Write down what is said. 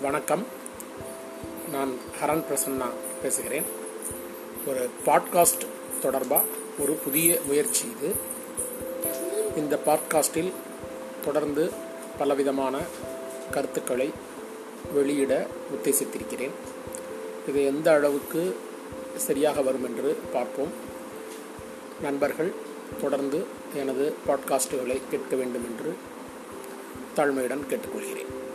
வணக்கம். நான் ஹரன் பிரசன்னா பேசுகிறேன். ஒரு பாட்காஸ்ட் தொடர்பாக ஒரு புதிய முயற்சி இது. இந்த பாட்காஸ்டில் தொடர்ந்து பலவிதமான கருத்துக்களை வெளியிட உத்தேசித்திருக்கிறேன். இது எந்த அளவுக்கு சரியாக வரும் என்று பார்ப்போம். நண்பர்கள் தொடர்ந்து எனது பாட்காஸ்டுகளை கேட்க வேண்டும் என்று தாழ்மையுடன் கேட்டுக்கொள்கிறேன்.